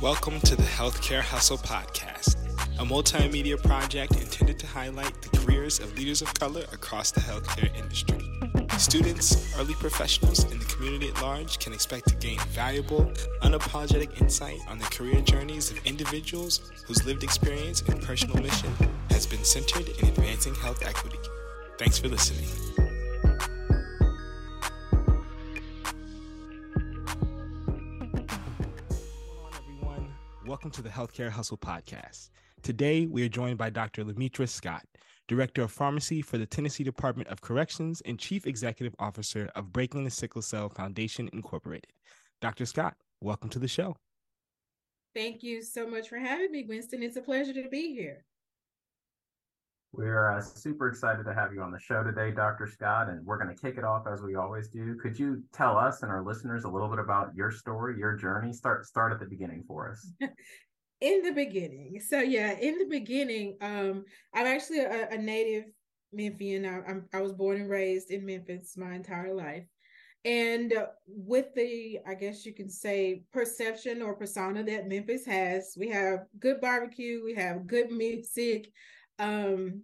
Welcome to the Healthcare Hustle Podcast, a multimedia project intended to highlight the careers of leaders of color across the healthcare industry. Students, early professionals, and the community at large can expect to gain valuable, unapologetic insight on the career journeys of individuals whose lived experience and personal mission has been centered in advancing health equity. Thanks for listening. To the Healthcare Hustle Podcast. Today, we are joined by Dr. Lametra Scott, Director of Pharmacy for the Tennessee Department of Corrections and Chief Executive Officer of Breaking the Sickle Cell Foundation Incorporated. Dr. Scott, welcome to the show. Thank you so much for having me, Winston. It's a pleasure to be here. We're uh, super excited to have you on the show today, Dr. Scott, and we're going to kick it off as we always do. Could you tell us and our listeners a little bit about your story, your journey? Start start at the beginning for us. in the beginning, so yeah, in the beginning, um, I'm actually a, a native Memphian. I, I'm, I was born and raised in Memphis my entire life, and with the, I guess you can say, perception or persona that Memphis has, we have good barbecue, we have good music um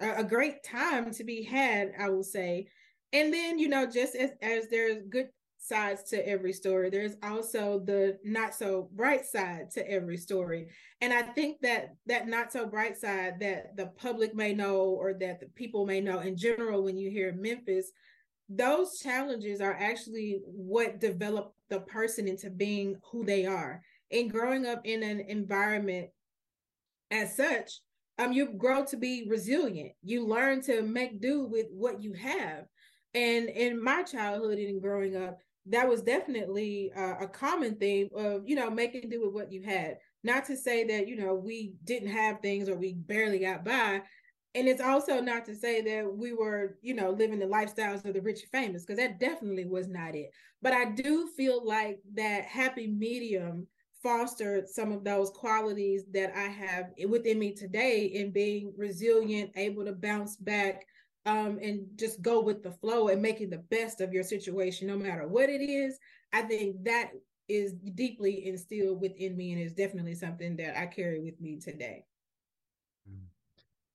a, a great time to be had, I will say. And then, you know, just as, as there's good sides to every story, there's also the not so bright side to every story. And I think that that not so bright side that the public may know or that the people may know in general when you hear Memphis, those challenges are actually what develop the person into being who they are. And growing up in an environment as such, um, you grow to be resilient. You learn to make do with what you have. And in my childhood and growing up, that was definitely uh, a common theme of, you know, making do with what you had. Not to say that, you know, we didn't have things or we barely got by. And it's also not to say that we were, you know, living the lifestyles of the rich and famous, because that definitely was not it. But I do feel like that happy medium fostered some of those qualities that I have within me today in being resilient, able to bounce back, um, and just go with the flow and making the best of your situation, no matter what it is. I think that is deeply instilled within me and is definitely something that I carry with me today. Mm.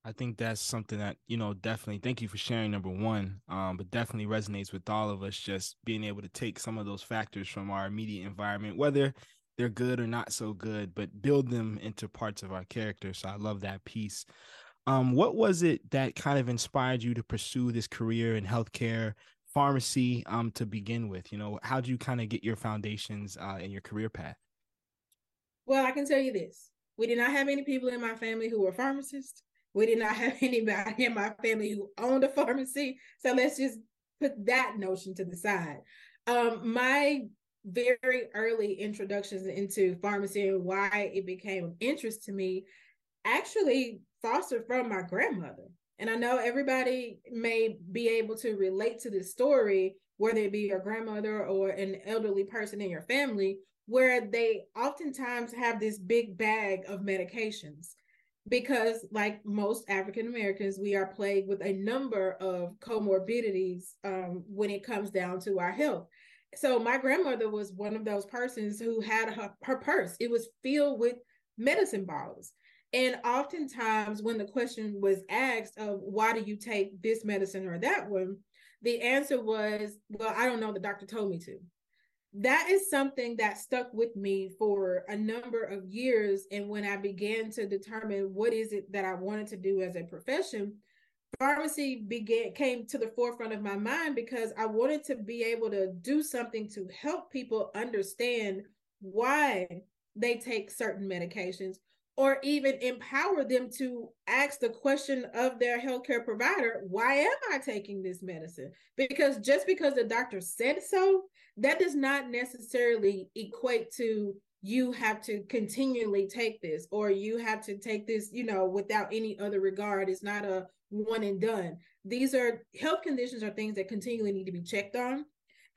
I think that's something that, you know, definitely thank you for sharing number one. Um, but definitely resonates with all of us just being able to take some of those factors from our immediate environment, whether they're good or not so good, but build them into parts of our character. So I love that piece. Um, what was it that kind of inspired you to pursue this career in healthcare, pharmacy, um, to begin with? You know, how did you kind of get your foundations uh, in your career path? Well, I can tell you this: we did not have any people in my family who were pharmacists. We did not have anybody in my family who owned a pharmacy. So let's just put that notion to the side. Um, my very early introductions into pharmacy and why it became of interest to me actually fostered from my grandmother. And I know everybody may be able to relate to this story, whether it be your grandmother or an elderly person in your family, where they oftentimes have this big bag of medications. Because, like most African Americans, we are plagued with a number of comorbidities um, when it comes down to our health so my grandmother was one of those persons who had her, her purse it was filled with medicine bottles and oftentimes when the question was asked of why do you take this medicine or that one? the answer was well i don't know the doctor told me to. That is something that stuck with me for a number of years. And when i began to determine what is it that i wanted to do as a profession pharmacy began came to the forefront of my mind because I wanted to be able to do something to help people understand why they take certain medications or even empower them to ask the question of their healthcare provider, why am I taking this medicine? Because just because the doctor said so, that does not necessarily equate to you have to continually take this or you have to take this, you know, without any other regard. It's not a one and done. These are health conditions are things that continually need to be checked on.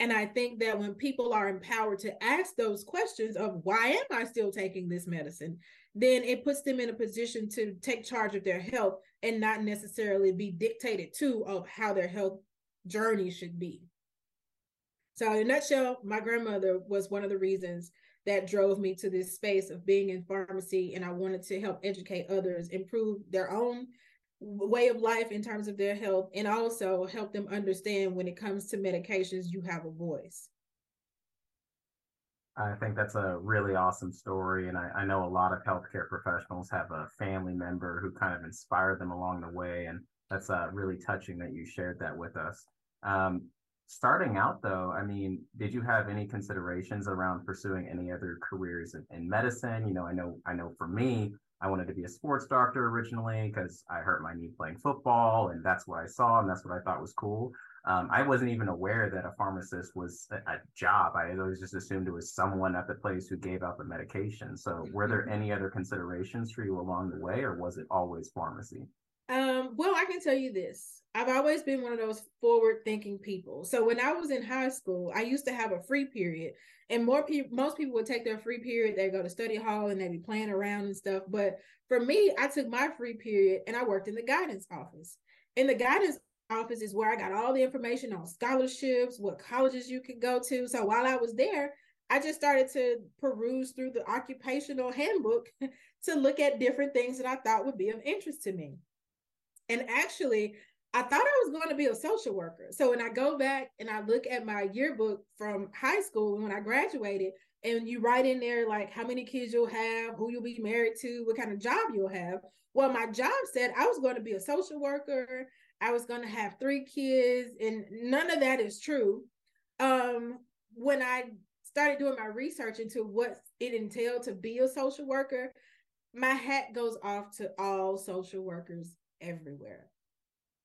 And I think that when people are empowered to ask those questions of why am I still taking this medicine, then it puts them in a position to take charge of their health and not necessarily be dictated to of how their health journey should be. So, in a nutshell, my grandmother was one of the reasons that drove me to this space of being in pharmacy and I wanted to help educate others improve their own way of life in terms of their health and also help them understand when it comes to medications you have a voice I think that's a really awesome story. And I, I, know a lot of healthcare professionals have a family member who kind of inspired them along the way. And that's uh, really touching that you shared that with us. Um, starting out though, I mean, did you have any considerations around pursuing any other careers in, in medicine? You know, I know, I know for me, I wanted to be a sports doctor originally because I hurt my knee playing football and that's what I saw and that's what I thought was cool. Um, I wasn't even aware that a pharmacist was a, a, job. I always just assumed it was someone at the place who gave out the medication. So, were there mm-hmm. any other considerations for you along the way, or was it always pharmacy? Um, well, I can tell you this. I've always been one of those forward thinking people. So when I was in high school, I used to have a free period and more people most people would take their free period, they go to study hall and they'd be playing around and stuff. But for me, I took my free period and I worked in the guidance office. In the guidance office is where I got all the information on scholarships, what colleges you could go to. So while I was there, I just started to peruse through the occupational handbook to look at different things that I thought would be of interest to me. And actually, I thought I was going to be a social worker. So when I go back and I look at my yearbook from high school when I graduated, and you write in there like how many kids you'll have, who you'll be married to, what kind of job you'll have. Well, my job said I was going to be a social worker. I was going to have three kids, and none of that is true. Um, when I started doing my research into what it entailed to be a social worker, my hat goes off to all social workers everywhere.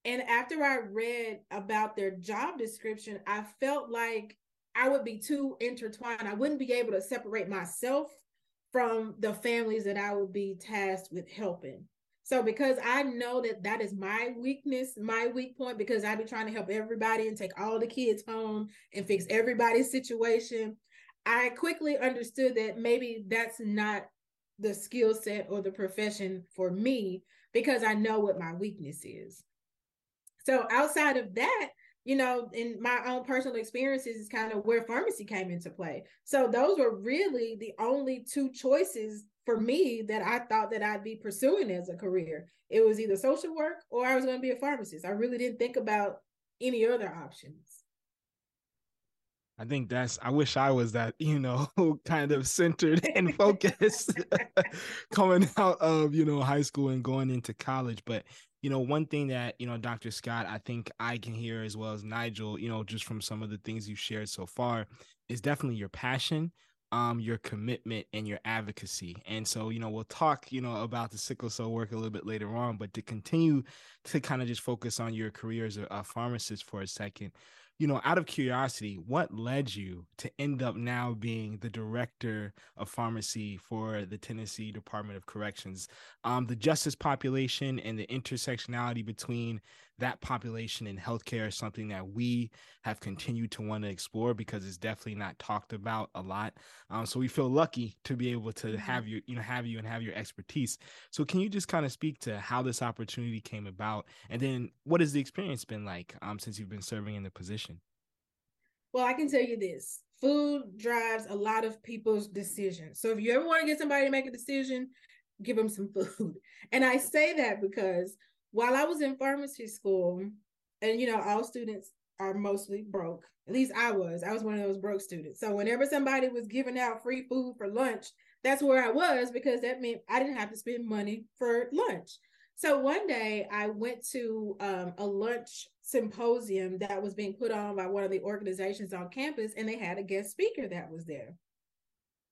And after I read about their job description, I felt like I would be too intertwined. I wouldn't be able to separate myself from the families that I would be tasked with helping. So because I know that that is my weakness, my weak point, because I be trying to help everybody and take all the kids home and fix everybody's situation, I quickly understood that maybe that's not the skill set or the profession for me because I know what my weakness is. So outside of that, you know, in my own personal experiences is kind of where pharmacy came into play. So those were really the only two choices for me that I thought that I'd be pursuing as a career. It was either social work or I was going to be a pharmacist. I really didn't think about any other options. I think that's I wish I was that, you know, kind of centered and focused coming out of, you know, high school and going into college. But, you know, one thing that, you know, Dr. Scott, I think I can hear as well as Nigel, you know, just from some of the things you've shared so far, is definitely your passion um your commitment and your advocacy and so you know we'll talk you know about the sickle cell work a little bit later on but to continue to kind of just focus on your career as a, a pharmacist for a second you know, out of curiosity, what led you to end up now being the director of pharmacy for the Tennessee Department of Corrections? Um, the justice population and the intersectionality between that population in healthcare is something that we have continued to want to explore because it's definitely not talked about a lot. Um, so we feel lucky to be able to mm-hmm. have you, you know, have you and have your expertise. So can you just kind of speak to how this opportunity came about, and then what has the experience been like um, since you've been serving in the position? Well, I can tell you this food drives a lot of people's decisions. So if you ever want to get somebody to make a decision, give them some food. And I say that because while I was in pharmacy school, and you know, all students are mostly broke. At least I was. I was one of those broke students. So whenever somebody was giving out free food for lunch, that's where I was because that meant I didn't have to spend money for lunch. So one day I went to um, a lunch symposium that was being put on by one of the organizations on campus, and they had a guest speaker that was there.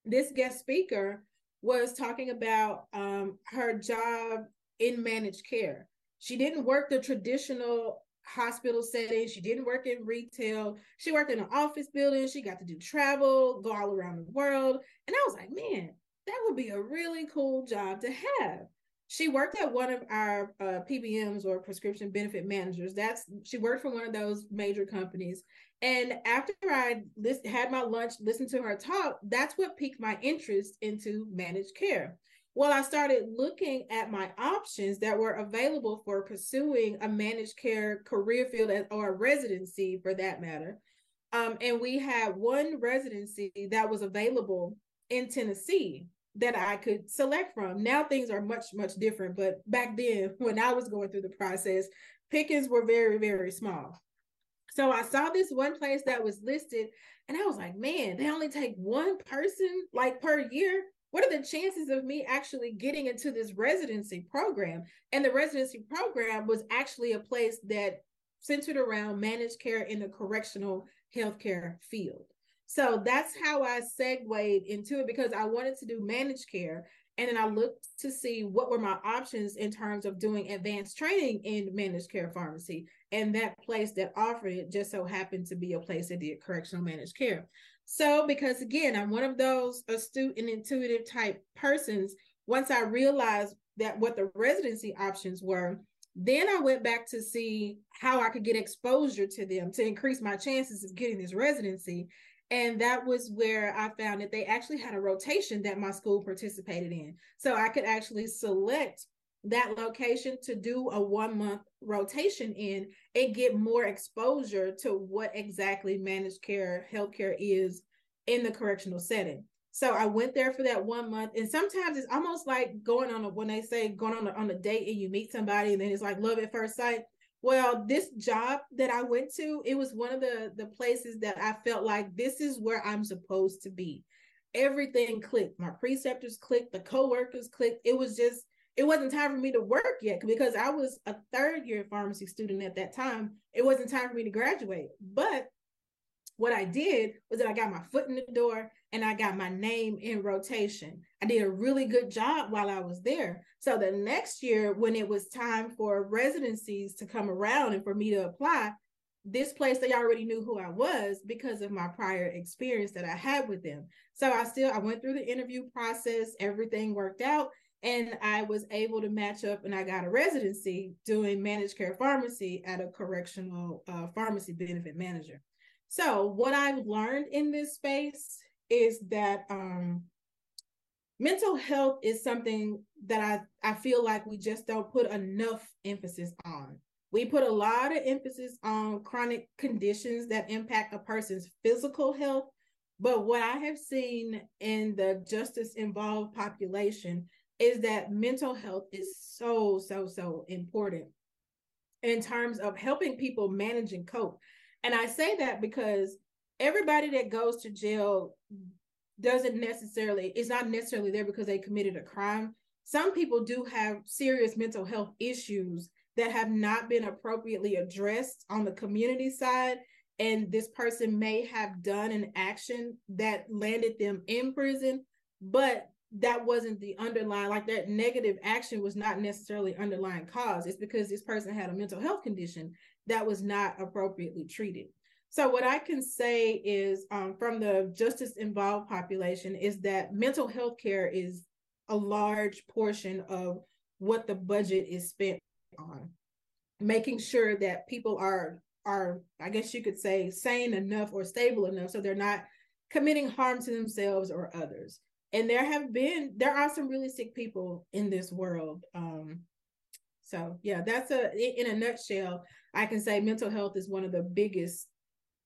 This guest speaker was talking about um, her job in managed care. She didn't work the traditional hospital setting. She didn't work in retail. She worked in an office building. She got to do travel, go all around the world. And I was like, man, that would be a really cool job to have. She worked at one of our uh, PBMs or prescription benefit managers. That's she worked for one of those major companies. And after I list, had my lunch, listened to her talk, that's what piqued my interest into managed care. Well, I started looking at my options that were available for pursuing a managed care career field or a residency for that matter. Um, and we had one residency that was available in Tennessee that I could select from. Now things are much, much different. But back then, when I was going through the process, pickings were very, very small. So I saw this one place that was listed, and I was like, man, they only take one person like per year. What are the chances of me actually getting into this residency program? And the residency program was actually a place that centered around managed care in the correctional healthcare field. So that's how I segued into it because I wanted to do managed care. And then I looked to see what were my options in terms of doing advanced training in managed care pharmacy. And that place that offered it just so happened to be a place that did correctional managed care. So, because again, I'm one of those astute and intuitive type persons, once I realized that what the residency options were, then I went back to see how I could get exposure to them to increase my chances of getting this residency. And that was where I found that they actually had a rotation that my school participated in. So I could actually select that location to do a one month rotation in and get more exposure to what exactly managed care healthcare is in the correctional setting. So I went there for that one month, and sometimes it's almost like going on a when they say going on a, on a date and you meet somebody, and then it's like love at first sight. Well, this job that I went to, it was one of the the places that I felt like this is where I'm supposed to be. Everything clicked. My preceptors clicked, the coworkers clicked. It was just it wasn't time for me to work yet because I was a third year pharmacy student at that time. It wasn't time for me to graduate. But what I did was that I got my foot in the door and I got my name in rotation. I did a really good job while I was there. So the next year, when it was time for residencies to come around and for me to apply, this place they already knew who I was because of my prior experience that I had with them. So I still I went through the interview process, everything worked out and I was able to match up and I got a residency doing managed care pharmacy at a correctional uh, pharmacy benefit manager. So what I've learned in this space is that um, mental health is something that I, I feel like we just don't put enough emphasis on. We put a lot of emphasis on chronic conditions that impact a person's physical health. But what I have seen in the justice involved population is that mental health is so, so, so important in terms of helping people manage and cope. And I say that because everybody that goes to jail doesn't necessarily is not necessarily there because they committed a crime some people do have serious mental health issues that have not been appropriately addressed on the community side and this person may have done an action that landed them in prison but that wasn't the underlying like that negative action was not necessarily underlying cause it's because this person had a mental health condition that was not appropriately treated so what I can say is um, from the justice involved population is that mental health care is a large portion of what the budget is spent on. Making sure that people are are I guess you could say sane enough or stable enough so they're not committing harm to themselves or others. And there have been there are some really sick people in this world. Um, so yeah, that's a in a nutshell. I can say mental health is one of the biggest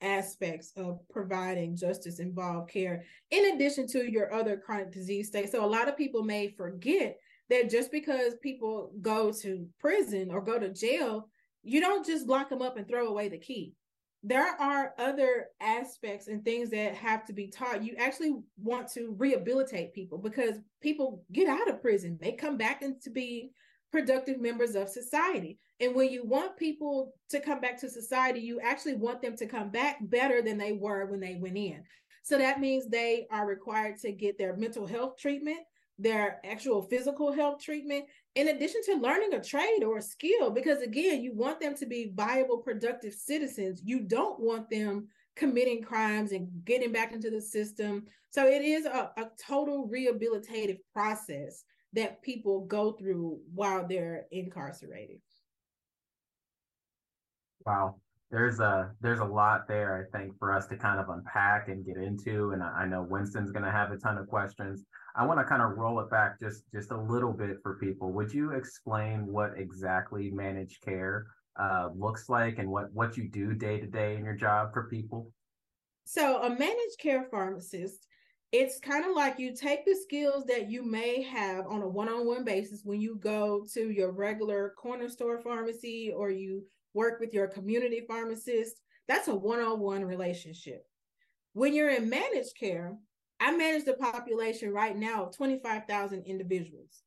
aspects of providing justice involved care in addition to your other chronic disease states so a lot of people may forget that just because people go to prison or go to jail you don't just lock them up and throw away the key there are other aspects and things that have to be taught you actually want to rehabilitate people because people get out of prison they come back and to be productive members of society. And when you want people to come back to society, you actually want them to come back better than they were when they went in. So that means they are required to get their mental health treatment, their actual physical health treatment, in addition to learning a trade or a skill. Because again, you want them to be viable, productive citizens. You don't want them committing crimes and getting back into the system. So it is a, a total rehabilitative process that people go through while they're incarcerated. Wow. There's a there's a lot there, I think, for us to kind of unpack and get into. And I, know Winston's gonna have a ton of questions. I want to kind of roll it back just just a little bit for people. Would you explain what exactly managed care uh, looks like and what what you do day to day in your job for people? So a managed care pharmacist it's kind of like you take the skills that you may have on a one-on-one basis when you go to your regular corner store pharmacy or you work with your community pharmacist that's a one-on-one relationship when you're in managed care i manage the population right now of 25000 individuals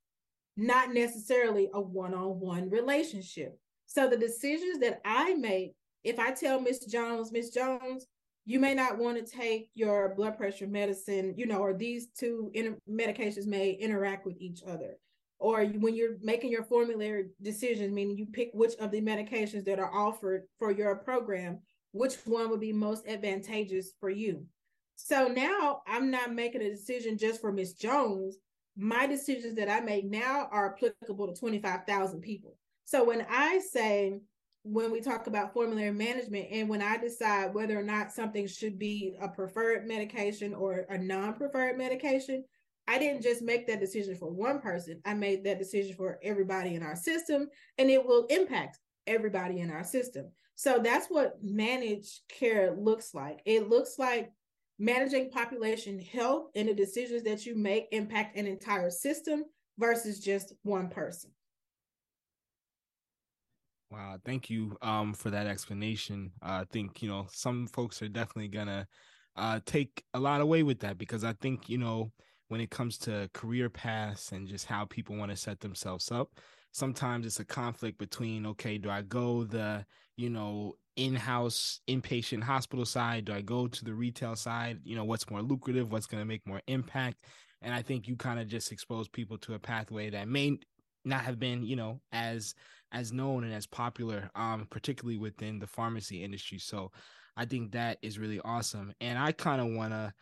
not necessarily a one-on-one relationship so the decisions that i make if i tell miss jones miss jones you may not want to take your blood pressure medicine, you know, or these two inter- medications may interact with each other. Or when you're making your formulary decisions, meaning you pick which of the medications that are offered for your program, which one would be most advantageous for you. So now I'm not making a decision just for Miss Jones. My decisions that I make now are applicable to 25,000 people. So when I say, when we talk about formulary management and when I decide whether or not something should be a preferred medication or a non-preferred medication, I didn't just make that decision for one person. I made that decision for everybody in our system and it will impact everybody in our system. So that's what managed care looks like. It looks like managing population health and the decisions that you make impact an entire system versus just one person. Wow, thank you um, for that explanation. Uh, I think you know some folks are definitely gonna uh, take a lot away with that because I think you know when it comes to career paths and just how people want to set themselves up, sometimes it's a conflict between okay, do I go the you know in-house inpatient hospital side? Do I go to the retail side? You know, what's more lucrative? What's going to make more impact? And I think you kind of just expose people to a pathway that may not have been, you know, as as known and as popular, um, particularly within the pharmacy industry. So I think that is really awesome. And I kind of want to,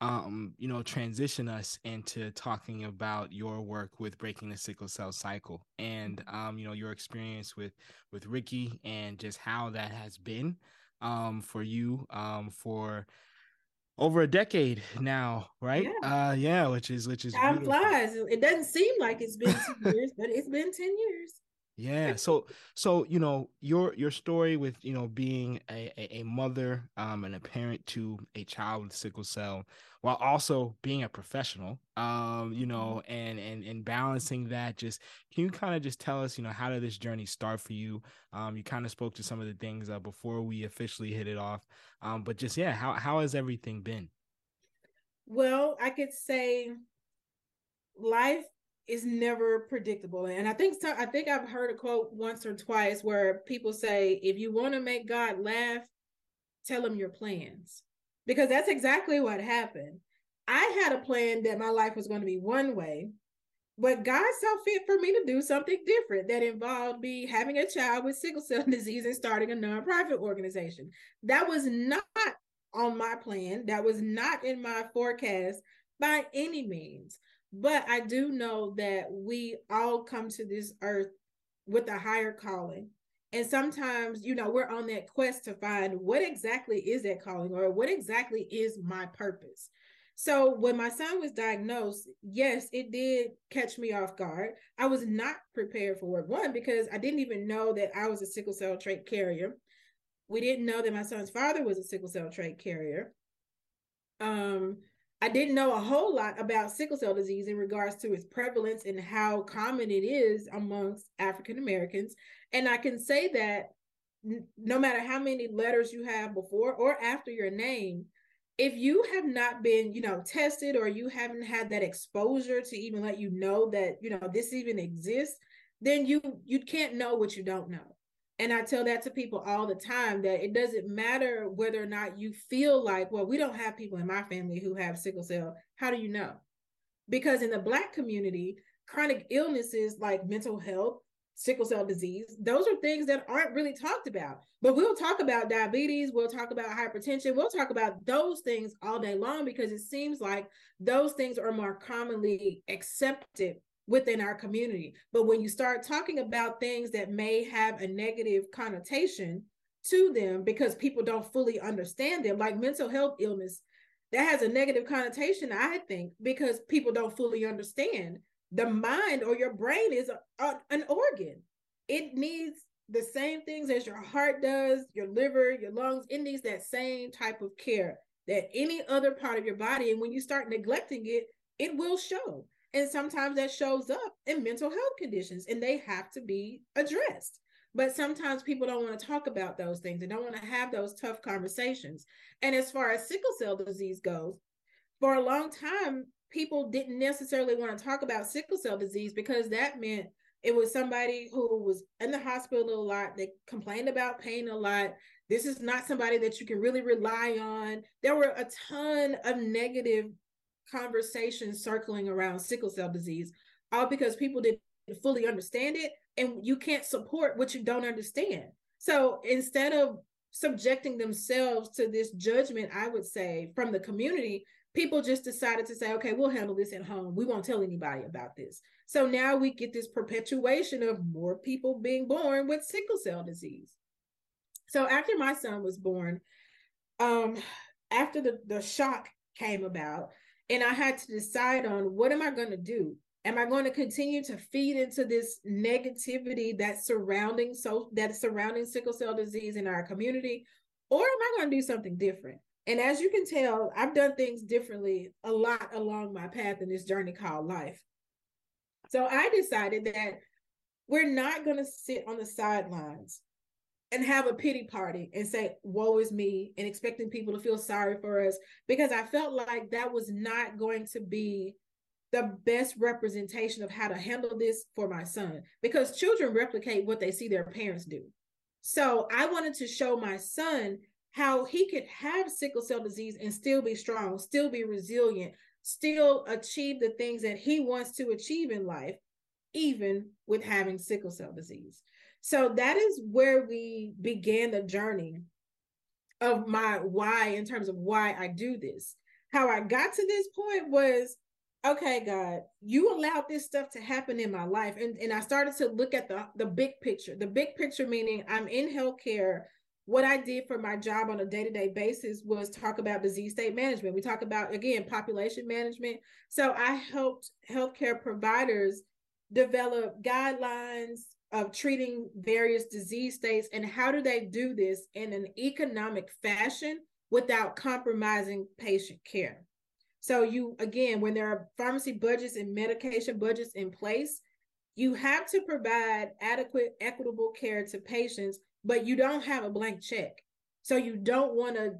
um, you know, transition us into talking about your work with breaking the sickle cell cycle and, um, you know, your experience with with Ricky and just how that has been um, for you um, for over a decade now, right? Yeah. Uh, yeah, which is which is time flies. It doesn't seem like it's been two years, but it's been ten years. Yeah. So so you know your your story with you know being a, a, a, mother um and a parent to a child with sickle cell while also being a professional um you know mm-hmm. and and and balancing that just can you kind of just tell us you know how did this journey start for you um you kind of spoke to some of the things uh, before we officially hit it off um but just yeah how how has everything been well i could say life is never predictable. And I think I think I've heard a quote once or twice where people say, if you want to make God laugh, tell him your plans. Because that's exactly what happened. I had a plan that my life was going to be one way, but God saw fit for me to do something different that involved me having a child with sickle cell disease and starting a nonprofit organization. That was not on my plan. That was not in my forecast by any means. But I do know that we all come to this earth with a higher calling. And sometimes, you know, we're on that quest to find what exactly is that calling or what exactly is my purpose. So when my son was diagnosed, yes, it did catch me off guard. I was not prepared for it. One, because I didn't even know that I was a sickle cell trait carrier. We didn't know that my son's father was a sickle cell trait carrier. Um, I didn't know a whole lot about sickle cell disease in regards to its prevalence and how common it is amongst African Americans. And I can say that no matter how many letters you have before or after your name, if you have not been, you know, tested or you haven't had that exposure to even let you know that, you know, this even exists, then you you can't know what you don't know. And I tell that to people all the time that it doesn't matter whether or not you feel like, well, we don't have people in my family who have sickle cell. How do you know? Because in the Black community, chronic illnesses like mental health, sickle cell disease, those are things that aren't really talked about. But we'll talk about diabetes, we'll talk about hypertension, we'll talk about those things all day long because it seems like those things are more commonly accepted within our community. But when you start talking about things that may have a negative connotation to them because people don't fully understand them, like mental health illness, that has a negative connotation, I think, because people don't fully understand. The mind or your brain is a, a, an organ. It needs the same things as your heart does, your liver, your lungs. It needs that same type of care that any other part of your body. And when you start neglecting it, it will show. And sometimes that shows up in mental health conditions and they have to be addressed. But sometimes people don't want to talk about those things. They don't want to have those tough conversations. And as far as sickle cell disease goes, for a long time, people didn't necessarily want to talk about sickle cell disease because that meant it was somebody who was in the hospital a lot. They complained about pain a lot. This is not somebody that you can really rely on. There were a ton of negative conversations circling around sickle cell disease, all because people didn't fully understand it and you can't support what you don't understand. So instead of subjecting themselves to this judgment, I would say from the community, people just decided to say, okay, we'll handle this at home. We won't tell anybody about this. So now we get this perpetuation of more people being born with sickle cell disease. So after my son was born, um, after the, the shock came about, and I had to decide on what am I going to do? Am I going to continue to feed into this negativity that's surrounding so that's surrounding sickle cell disease in our community, or am I going to do something different? And as you can tell, I've done things differently a lot along my path in this journey called life. So I decided that we're not going to sit on the sidelines and have a pity party and say, woe is me, and expecting people to feel sorry for us, because I felt like that was not going to be the best representation of how to handle this for my son, because children replicate what they see their parents do. So I wanted to show my son how he could have sickle cell disease and still be strong, still be resilient, still achieve the things that he wants to achieve in life, even with having sickle cell disease. So that is where we began the journey of my why in terms of why I do this. How I got to this point was okay, God, you allowed this stuff to happen in my life. And, and I started to look at the, the big picture. The big picture meaning I'm in healthcare. What I did for my job on a day to day basis was talk about disease state management. We talk about, again, population management. So I helped healthcare providers develop guidelines, of treating various disease states and how do they do this in an economic fashion without compromising patient care? So you again when there are pharmacy budgets and medication budgets in place you have to provide adequate equitable care to patients but you don't have a blank check. So you don't want to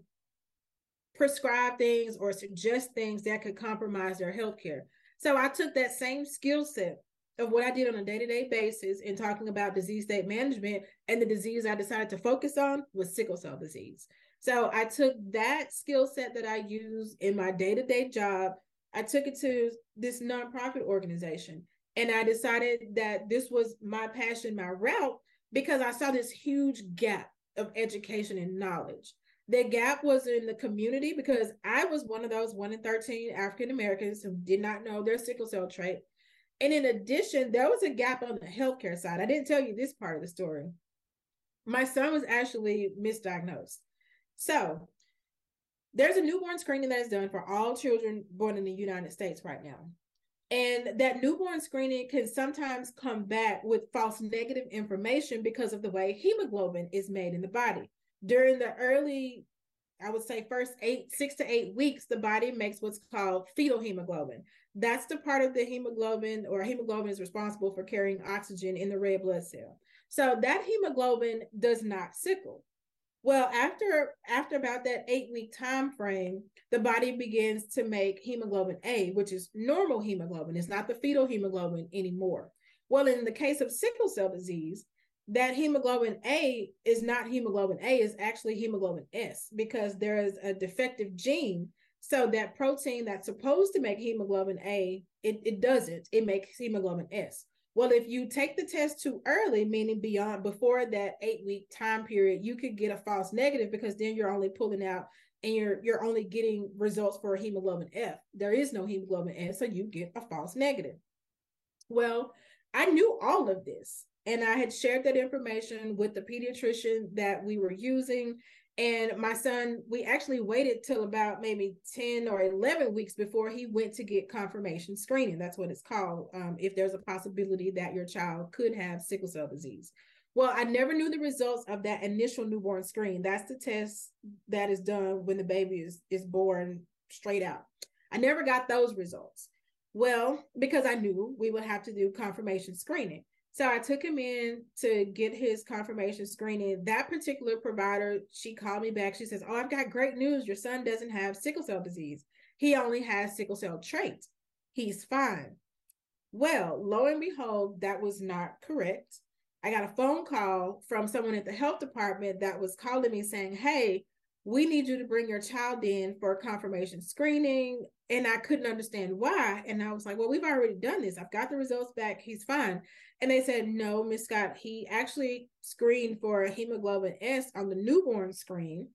prescribe things or suggest things that could compromise their health care so i took that same skill set of what I did on a day to day basis in talking about disease state management. And the disease I decided to focus on was sickle cell disease. So I took that skill set that I use in my day to day job, I took it to this nonprofit organization. And I decided that this was my passion, my route, because I saw this huge gap of education and knowledge. The gap was in the community because I was one of those 1 in 13 African Americans who did not know their sickle cell trait and in addition, there was a gap on the healthcare side. I didn't tell you this part of the story. My son was actually misdiagnosed. So there's a newborn screening that is done for all children born in the United States right now. And that newborn screening can sometimes come back with false negative information because of the way hemoglobin is made in the body. During the early I would say first eight, six to eight weeks, the body makes what's called fetal hemoglobin. That's the part of the hemoglobin or hemoglobin is responsible for carrying oxygen in the red blood cell. So that hemoglobin does not sickle. Well, after after about that eight week time frame, the body begins to make hemoglobin A, which is normal hemoglobin. It's not the fetal hemoglobin anymore. Well, in the case of sickle cell disease, that hemoglobin A is not hemoglobin A, is actually hemoglobin S because there is a defective gene. So that protein that's supposed to make hemoglobin A, it, it doesn't. It makes hemoglobin S. Well, if you take the test too early, meaning beyond before that eight week time period, you could get a false negative because then you're only pulling out and you're you're only getting results for hemoglobin F. There is no hemoglobin S, so you get a false negative. Well, I knew all of this and I had shared that information with the pediatrician that we were using. And my son, we actually waited till about maybe 10 or 11 weeks before he went to get confirmation screening. That's what it's called. Um, if there's a possibility that your child could have sickle cell disease. Well, I never knew the results of that initial newborn screen. That's the test that is done when the baby is is born straight out. I never got those results. Well, because I knew we would have to do confirmation screening. So I took him in to get his confirmation screening. That particular provider, she called me back. She says, Oh, I've got great news. Your son doesn't have sickle cell disease. He only has sickle cell trait. He's fine. Well, lo and behold, that was not correct. I got a phone call from someone at the health department that was calling me saying, Hey, we need you to bring your child in for confirmation screening. And I couldn't understand why. And I was like, Well, we've already done this. I've got the results back. He's fine. And they said, No, Miss Scott, he actually screened for hemoglobin S on the newborn screen.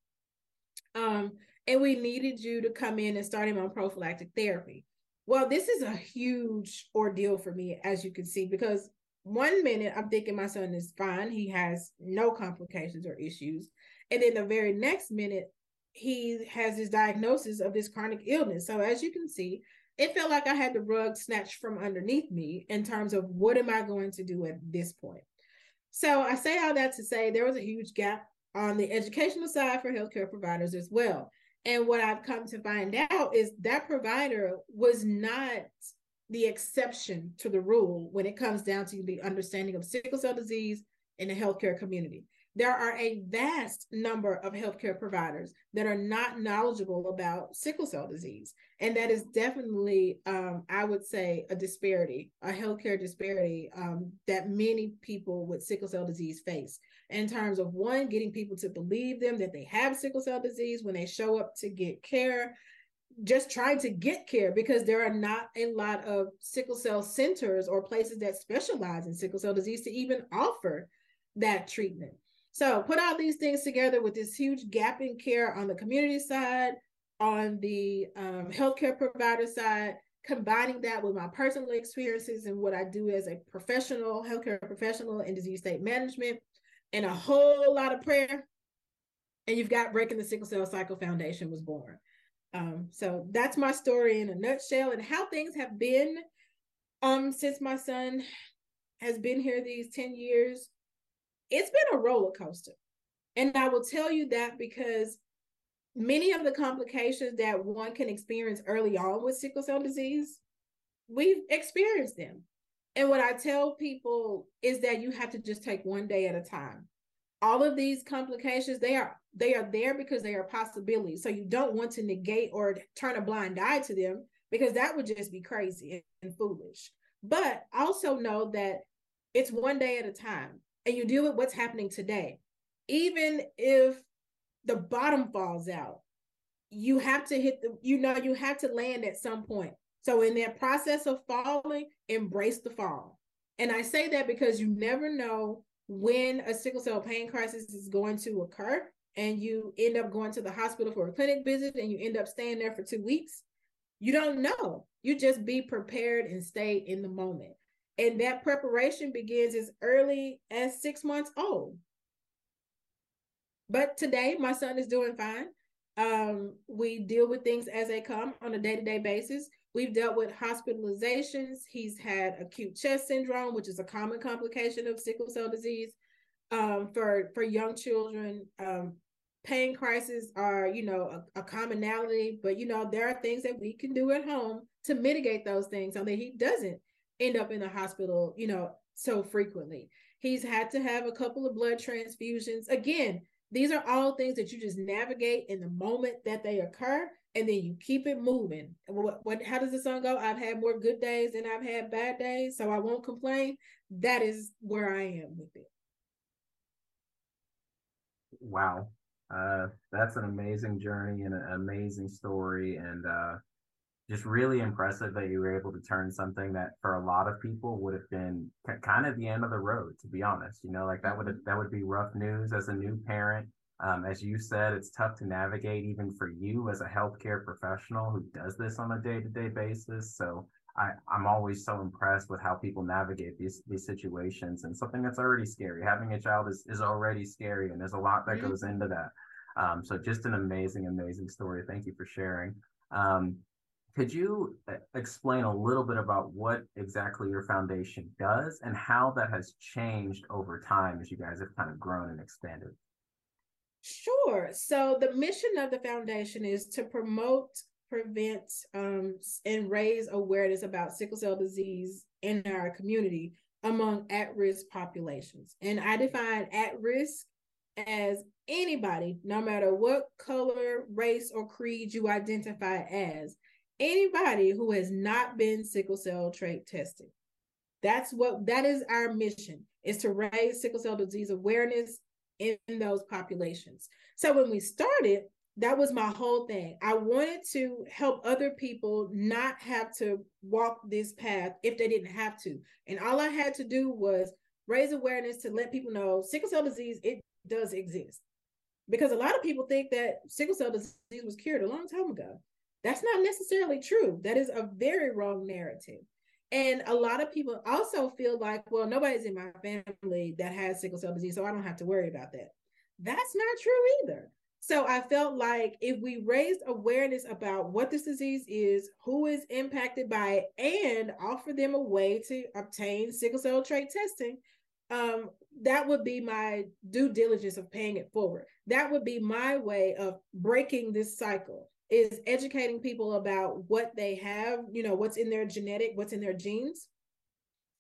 Um, and we needed you to come in and start him on prophylactic therapy. Well, this is a huge ordeal for me, as you can see, because one minute I'm thinking my son is fine, he has no complications or issues. And then the very next minute, he has his diagnosis of this chronic illness. So, as you can see, it felt like I had the rug snatched from underneath me in terms of what am I going to do at this point. So, I say all that to say there was a huge gap on the educational side for healthcare providers as well. And what I've come to find out is that provider was not the exception to the rule when it comes down to the understanding of sickle cell disease in the healthcare community there are a vast number of healthcare providers that are not knowledgeable about sickle cell disease. And that is definitely, um, I would say, a disparity, a healthcare disparity um, that many people with sickle cell disease face in terms of one, getting people to believe them that they have sickle cell disease when they show up to get care. Just trying to get care because there are not a lot of sickle cell centers or places that specialize in sickle cell disease to even offer that treatment. So put all these things together with this huge gap in care on the community side, on the um, healthcare provider side, combining that with my personal experiences and what I do as a professional, healthcare professional in disease state management, and a whole lot of prayer. And you've got Breaking the Sickle Cell Cycle Foundation was born. Um, so that's my story in a nutshell and how things have been um, since my son has been here these 10 years it's been a roller coaster. And I will tell you that because many of the complications that one can experience early on with sickle cell disease, we've experienced them. And what I tell people is that you have to just take one day at a time. All of these complications, they are they are there because they are possibilities. So you don't want to negate or turn a blind eye to them because that would just be crazy and foolish. But also know that it's one day at a time and you deal with what's happening today. Even if the bottom falls out, you have to hit the, you know, you have to land at some point. So in that process of falling, embrace the fall. And I say that because you never know when a sickle cell pain crisis is going to occur and you end up going to the hospital for a clinic visit and you end up staying there for two weeks. You don't know. You just be prepared and stay in the moment. And that preparation begins as early as six months old. But today, my son is doing fine. Um, we deal with things as they come on a day to day basis. We've dealt with hospitalizations. He's had acute chest syndrome, which is a common complication of sickle cell disease um, for for young children. Um, pain crises are, you know, a, a, commonality, but you know there are things that we can do at home to mitigate those things so that he doesn't end up in the hospital, you know, so frequently. He's had to have a couple of blood transfusions. Again, these are all things that you just navigate in the moment that they occur and then you keep it moving. What, what how does the song go? I've had more good days than I've had bad days, so I won't complain. That is where I am with it. Wow. Uh, that's an amazing journey and an amazing story. And uh, just really impressive that you were able to turn something that for a lot of people would have been kind of the end of the road to be honest you know like that would have, that would be rough news as a new parent um, as you said it's tough to navigate even for you as a healthcare professional who does this on a day-to-day basis so I, I'm always so impressed with how people navigate these these situations and something that's already scary. Having a child is, is already scary and there's a lot that mm-hmm. goes into that. Um, so just an amazing, amazing story. Thank you for sharing. Um, could you uh, explain a little bit about what exactly your foundation does and how that has changed over time as you guys have kind of grown and expanded? Sure. So the mission of the foundation is to promote, prevent, um, and raise awareness about sickle cell disease in our community among at-risk populations. And I define at-risk as anybody, no matter what color, race, or creed you identify as, anybody who has not been sickle cell trait tested. That's what that is our mission is to raise sickle cell disease awareness in those populations. So when we started, that was my whole thing. I wanted to help other people not have to walk this path if they didn't have to. And all I had to do was raise awareness to let people know sickle cell disease it does exist. Because a lot of people think that sickle cell disease was cured a long time ago. That's not necessarily true. That is a very wrong narrative. And a lot of people also feel like, well, nobody's in my family that has sickle cell disease, so I don't have to worry about that. That's not true either. So I felt like if we raised awareness about what this disease is, who is impacted by it, and offer them a way to obtain sickle cell trait testing, um, that would be my due diligence of paying it forward. That would be my way of breaking this cycle is educating people about what they have, you know, what's in their genetic, what's in their genes,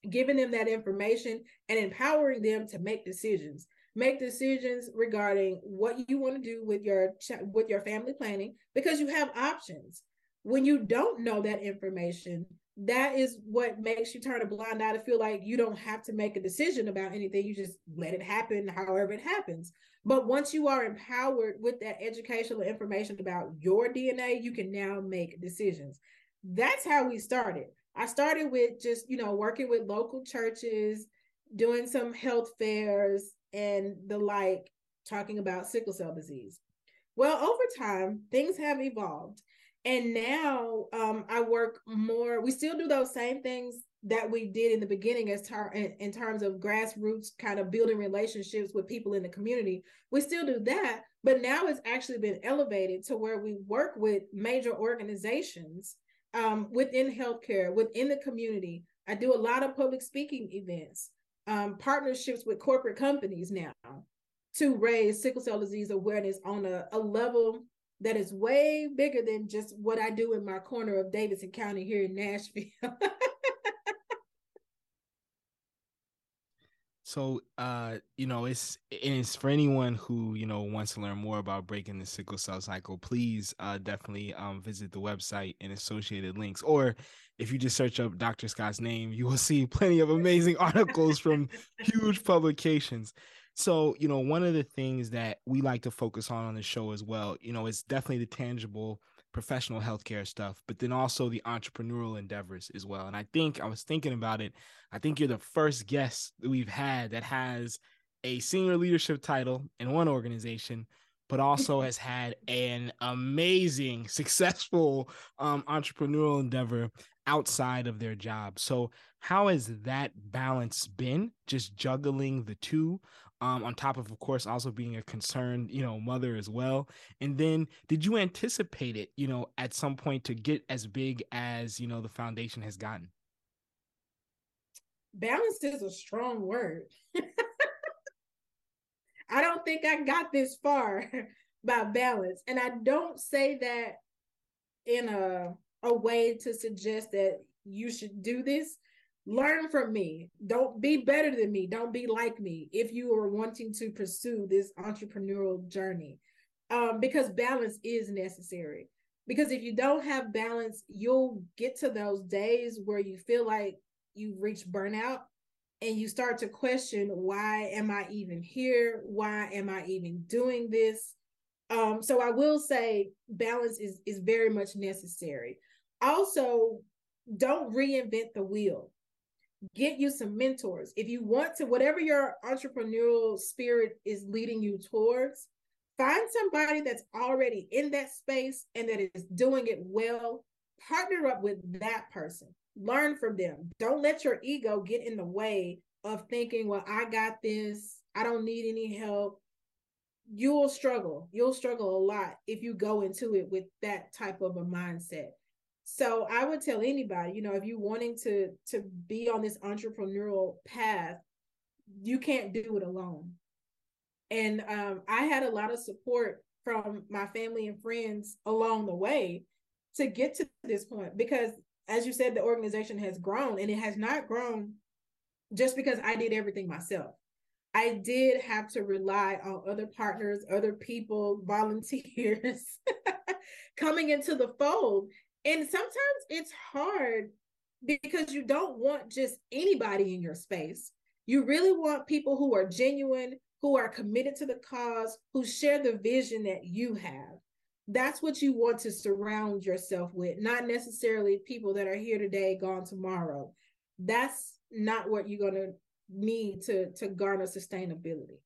giving them that information and empowering them to make decisions. Make decisions regarding what you want to do with your with your family planning because you have options. When you don't know that information, that is what makes you turn a blind eye to feel like you don't have to make a decision about anything. You just let it happen however it happens. But once you are empowered with that educational information about your DNA, you can now make decisions. That's how we started. I started with just, you know, working with local churches, doing some health fairs and the like, talking about sickle cell disease. Well, over time, things have evolved. And now um, I work more, we still do those same things that we did in the beginning as tar- in, in terms of grassroots kind of building relationships with people in the community. We still do that but now it's actually been elevated to where we work with major organizations um, within healthcare within the community. I do a lot of public speaking events um, partnerships with corporate companies now to raise sickle cell disease awareness on a, a level that is way bigger than just what I do in my corner of Davidson County here in Nashville. So, uh, you know, it's it's for anyone who you know wants to learn more about breaking the sickle cell cycle. Please, uh, definitely um, visit the website and associated links. Or if you just search up Dr. Scott's name, you will see plenty of amazing articles from huge publications. So, you know, one of the things that we like to focus on on the show as well, you know, it's definitely the tangible professional healthcare stuff, but then also the entrepreneurial endeavors as well. And I think I was thinking about it. I think you're the first guest that we've had that has a senior leadership title in one organization, but also has had an amazing, successful um, entrepreneurial endeavor outside of their job. So, how has that balance been? Just juggling the two um, on top of, of course, also being a concerned, you know, mother as well. And then, did you anticipate it, you know, at some point to get as big as you know the foundation has gotten? Balance is a strong word. I don't think I got this far by balance, and I don't say that in a a way to suggest that you should do this learn from me. Don't be better than me. Don't be like me if you are wanting to pursue this entrepreneurial journey. Um, because balance is necessary. Because if you don't have balance you'll get to those days where you feel like you've reached burnout and you start to question why am i even here? Why am i even doing this? Um, so i will say balance is is very much necessary. Also don't reinvent the wheel get you some mentors. If you want to, whatever your entrepreneurial spirit is leading you towards, find somebody that's already in that space and that is doing it well. Partner up with that person. Learn from them. Don't let your ego get in the way of thinking, well, I got this. I don't need any help. You'll struggle. You'll struggle a lot if you go into it with that type of a mindset. So I would tell anybody, you know, if you're wanting to to be on this entrepreneurial path, you can't do it alone. And um, I had a lot of support from my family and friends along the way to get to this point because as you said the organization has grown and it has not grown just because I did everything myself. I did have to rely on other partners, other people, volunteers coming into the fold. And sometimes it's hard because you don't want just anybody in your space. You really want people who are genuine, who are committed to the cause, who share the vision that you have. That's what you want to surround yourself with, not necessarily people that are here today, gone tomorrow. That's not what you're going to need to to garner sustainability.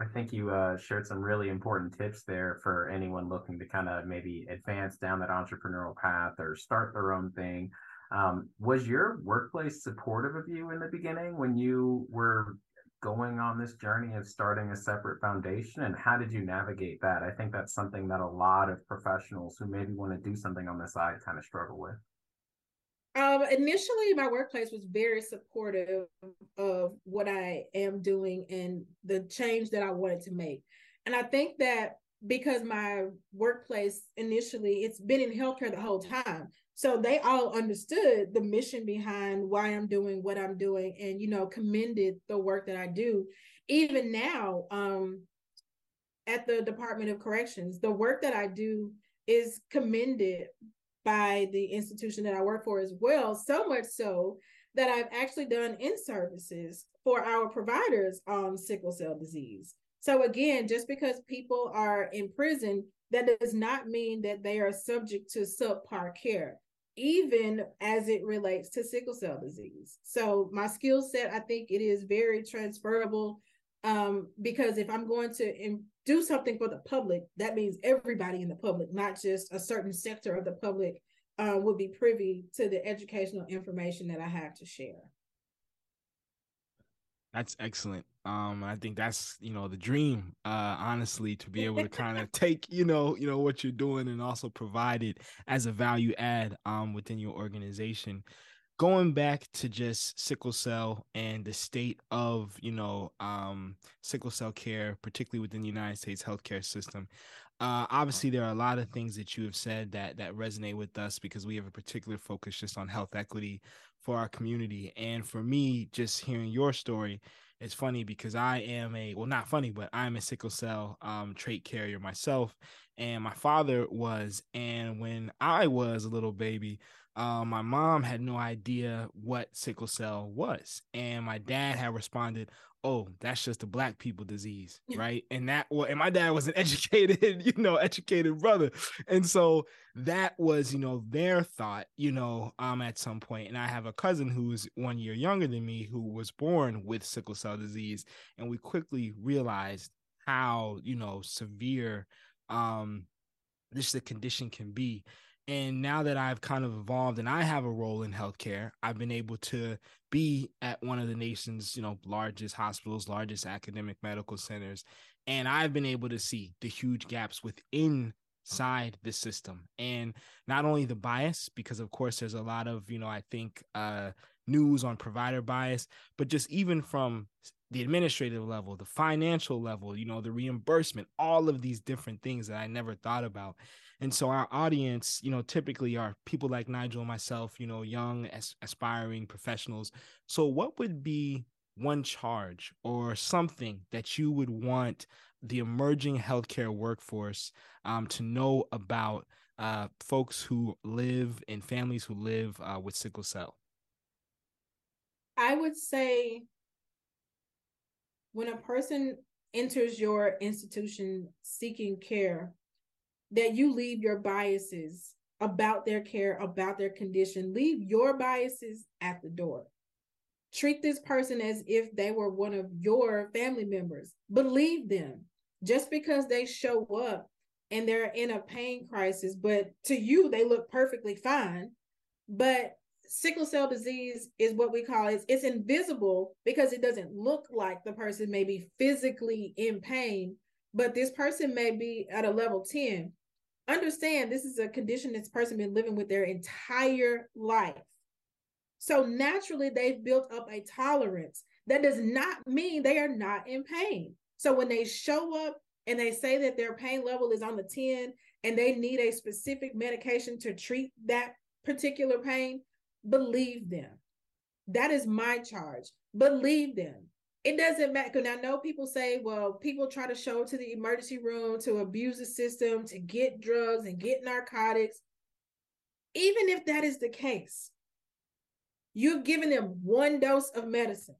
I think you uh, shared some really important tips there for anyone looking to kind of maybe advance down that entrepreneurial path or start their own thing. Um, was your workplace supportive of you in the beginning when you were going on this journey of starting a separate foundation? And how did you navigate that? I think that's something that a lot of professionals who maybe want to do something on the side kind of struggle with. Um, initially, my workplace was very supportive of what I am doing and the change that I wanted to make. And I think that because my workplace initially, it's been in healthcare the whole time. So they all understood the mission behind why I'm doing what I'm doing and, you know, commended the work that I do. Even now, um, at the Department of Corrections, the work that I do is commended by the institution that I work for as well, so much so that I've actually done in services for our providers on sickle cell disease. So again, just because people are in prison, that does not mean that they are subject to subpar care even as it relates to sickle cell disease. So my skill set, I think it is very transferable um, because if I'm going to in, do something for the public, that means everybody in the public, not just a certain sector of the public, uh, would be privy to the educational information that I have to share. That's excellent. Um, I think that's you know the dream, uh, honestly, to be able to kind of take you know you know what you're doing and also provide it as a value add um within your organization. Going back to just sickle cell and the state of you know um sickle cell care, particularly within the United States healthcare system, uh, obviously, there are a lot of things that you have said that that resonate with us because we have a particular focus just on health equity for our community. And for me, just hearing your story, it's funny because I am a well, not funny, but I'm a sickle cell um, trait carrier myself, and my father was. And when I was a little baby, uh, my mom had no idea what sickle cell was, and my dad had responded, "Oh, that's just a black people disease, right?" and that, well, and my dad was an educated, you know, educated brother, and so that was, you know, their thought, you know, um, at some point. And I have a cousin who's one year younger than me who was born with sickle cell disease, and we quickly realized how, you know, severe, um, this the condition can be and now that I've kind of evolved and I have a role in healthcare, I've been able to be at one of the nation's, you know, largest hospitals, largest academic medical centers, and I've been able to see the huge gaps within side the system. And not only the bias because of course there's a lot of you know i think uh news on provider bias but just even from the administrative level the financial level you know the reimbursement all of these different things that i never thought about and so our audience, you know, typically are people like Nigel and myself, you know, young as, aspiring professionals. So what would be one charge or something that you would want the emerging healthcare workforce um, to know about uh, folks who live and families who live uh, with sickle cell? I would say when a person enters your institution seeking care, that you leave your biases about their care, about their condition, leave your biases at the door. Treat this person as if they were one of your family members. Believe them just because they show up and they're in a pain crisis, but to you, they look perfectly fine. But sickle cell disease is what we call it. It's invisible because it doesn't look like the person may be physically in pain, but this person may be at a level 10. Understand this is a condition this person been living with their entire life. So naturally, they've built up a tolerance. That does not mean they are not in pain. So when they show up and they say that their pain level is on the 10 and they need a specific medication to treat that particular pain, believe them. That is my charge. Believe them. It doesn't matter. And I know people say, well, people try to show to the emergency room to abuse the system, to get drugs and get narcotics. Even if that is the case, you've given them one dose of medicine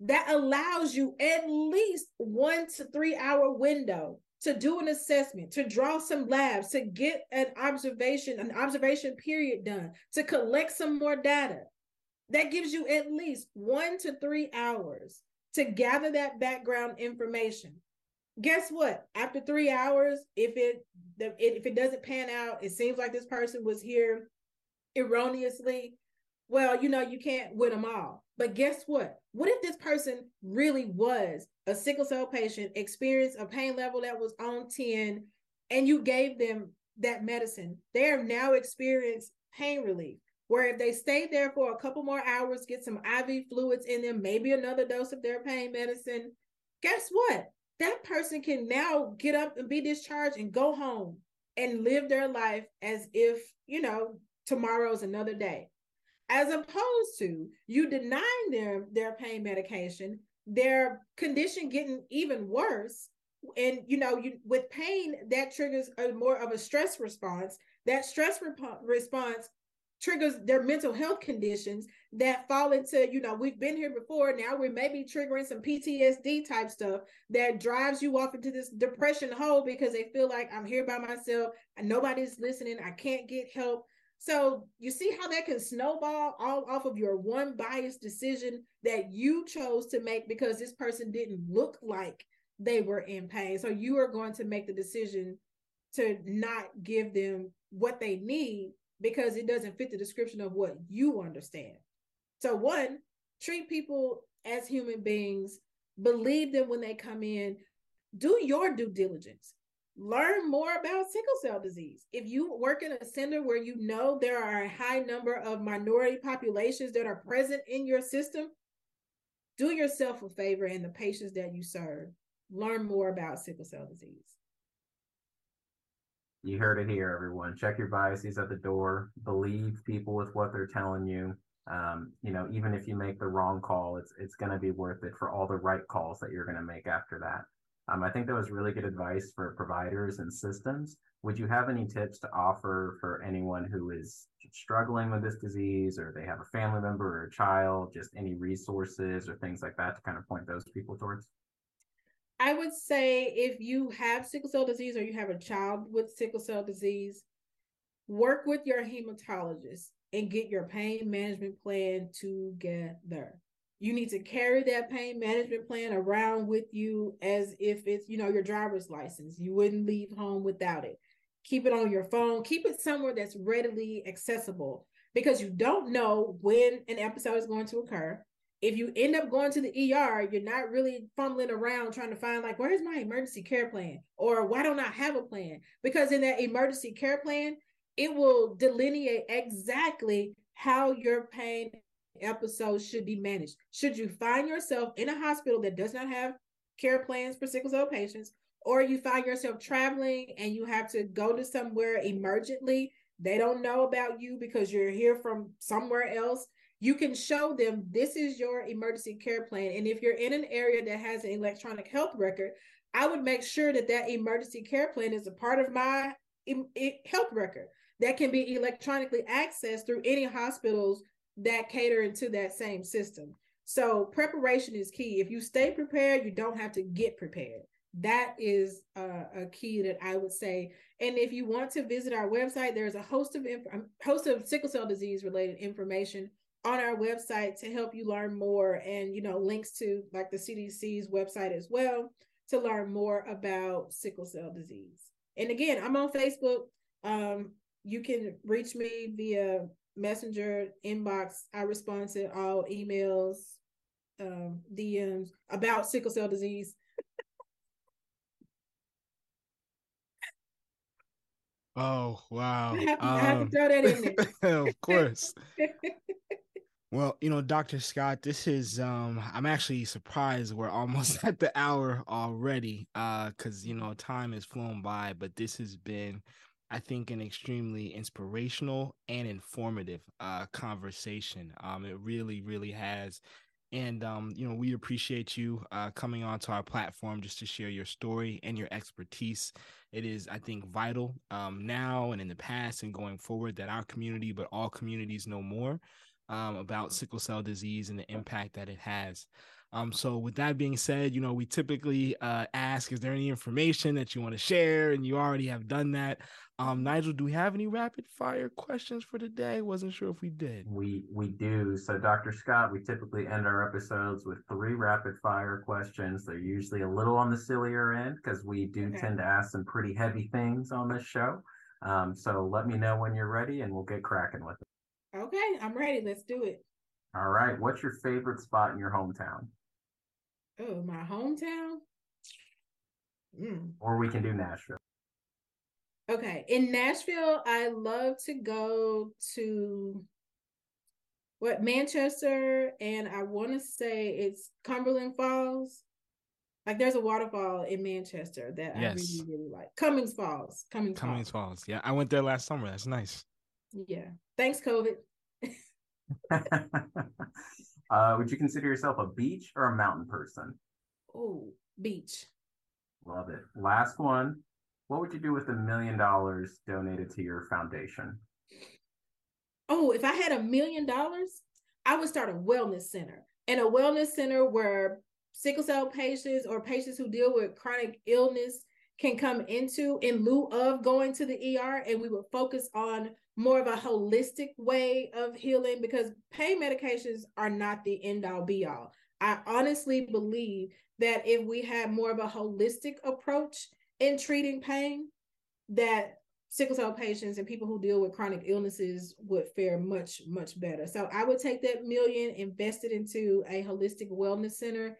that allows you at least one to three hour window to do an assessment, to draw some labs, to get an observation, an observation period done, to collect some more data. That gives you at least one to three hours to gather that background information. Guess what? After three hours, if it if it doesn't pan out, it seems like this person was here erroneously. Well, you know, you can't win them all. But guess what? What if this person really was a sickle cell patient, experienced a pain level that was on 10, and you gave them that medicine? They have now experienced pain relief. Where if they stay there for a couple more hours, get some IV fluids in them, maybe another dose of their pain medicine, guess what? That person can now get up and be discharged and go home and live their life as if, you know, tomorrow's another day as opposed to you denying them their pain medication, their condition getting even worse. And you know, you with pain that triggers a more of a stress response. That stress rep- response triggers their mental health conditions that fall into, you know, we've been here before. Now we may be triggering some PTSD type stuff that drives you off into this depression hole because they feel like I'm here by myself and nobody's listening. I can't get help. So you see how that can snowball all off of your one biased decision that you chose to make because this person didn't look like they were in pain. So you are going to make the decision to not give them what they need because it doesn't fit the description of what you understand. So one, treat people as human beings, believe them when they come in, do your due diligence learn more about sickle cell disease. If you work in a center where you know there are a high number of minority populations that are present in your system, do yourself a favor and the patients that you serve. Learn more about sickle cell disease. You heard it here, everyone. Check your biases at the door. Believe people with what they're telling you. Um, you know, even if you make the wrong call, it's it's going to be worth it for all the right calls that you're going to make after that. Um, I think that was really good advice for providers and systems. Would you have any tips to offer for anyone who is struggling with this disease or they have a family member or a child, just any resources or things like that to kind of point those people towards? I would say if you have sickle cell disease or you have a child with sickle cell disease, work with your hematologist and get your pain management plan together. You need to carry that pain management plan around with you as if it's you know your driver's license. You wouldn't leave home without it. Keep it on your phone. Keep it somewhere that's readily accessible because you don't know when an episode is going to occur if you end up going to the ER, you're not really fumbling around trying to find like where's my emergency care plan or why don't I have a plan? Because in that emergency care plan, it will delineate exactly how your pain episodes should be managed. Should you find yourself in a hospital that does not have care plans for sickle cell patients, or you find yourself traveling and you have to go to somewhere emergently, they don't know about you because you're here from somewhere else. You can show them this is your emergency care plan. And if you're in an area that has an electronic health record, I would make sure that that emergency care plan is a part of my health record that can be electronically accessed through any hospital's that cater into that same system. So preparation is key. If you stay prepared, you don't have to get prepared. That is a, key that I would say. And if you want to visit our website, there's a host of inf- um, host of sickle cell disease related information on our website to help you learn more, and you know links to like the CDC's website as well to learn more about sickle cell disease. And again, I'm on Facebook. Um, you can reach me via messenger inbox i respond to all emails um, dms about sickle cell disease Oh wow! I have to, um, I have to throw that in there. of course. well, you know, Dr. Scott, this is um I'm actually surprised we're almost at the hour already. Uh, because you know, time has flown by, but this has been I think an extremely inspirational and informative uh conversation. Um, it really, really has. And um, you know, we appreciate you uh coming onto our platform just to share your story and your expertise it is, I think, vital um, now and in the past and going forward that our community, but all communities, know more um, about sickle cell disease and the impact that it has. Um, so, with that being said, you know, we typically uh, ask, is there any information that you want to share? And you already have done that. Um, Nigel, do we have any rapid fire questions for today? Wasn't sure if we did. We we do. So, Dr. Scott, we typically end our episodes with three rapid fire questions. They're usually a little on the sillier end because we do okay. tend to ask some pretty heavy things on this show. Um, so, let me know when you're ready, and we'll get cracking with it. Okay, I'm ready. Let's do it. All right. What's your favorite spot in your hometown? Oh, my hometown. Mm. Or we can do Nashville. Okay. In Nashville, I love to go to what Manchester and I want to say it's Cumberland Falls. Like there's a waterfall in Manchester that yes. I really, really like. Cummins Falls. Cummins, Cummins Falls. Falls. Yeah. I went there last summer. That's nice. Yeah. Thanks, COVID. uh, would you consider yourself a beach or a mountain person? Oh, beach. Love it. Last one. What would you do with a million dollars donated to your foundation? Oh, if I had a million dollars, I would start a wellness center. And a wellness center where sickle cell patients or patients who deal with chronic illness can come into in lieu of going to the ER and we would focus on more of a holistic way of healing because pain medications are not the end all be all. I honestly believe that if we had more of a holistic approach in treating pain that sickle cell patients and people who deal with chronic illnesses would fare much much better so i would take that million invest it into a holistic wellness center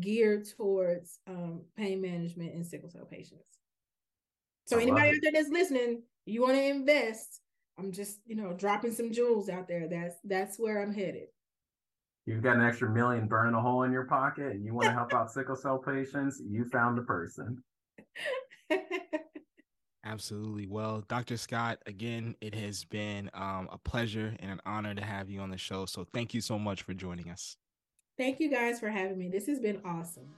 geared towards um, pain management in sickle cell patients so anybody out there that's listening you want to invest i'm just you know dropping some jewels out there that's that's where i'm headed you've got an extra million burning a hole in your pocket and you want to help out sickle cell patients you found the person Absolutely. Well, Dr. Scott, again, it has been um, a pleasure and an honor to have you on the show. So thank you so much for joining us. Thank you guys for having me. This has been awesome.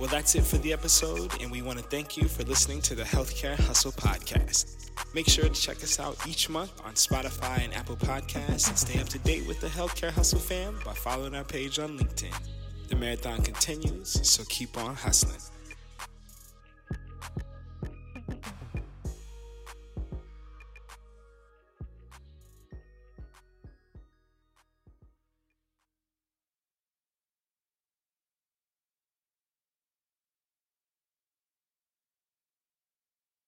Well, that's it for the episode, and we want to thank you for listening to the Healthcare Hustle podcast. Make sure to check us out each month on Spotify and Apple Podcasts and stay up to date with the Healthcare Hustle fam by following our page on LinkedIn. The marathon continues, so keep on hustling.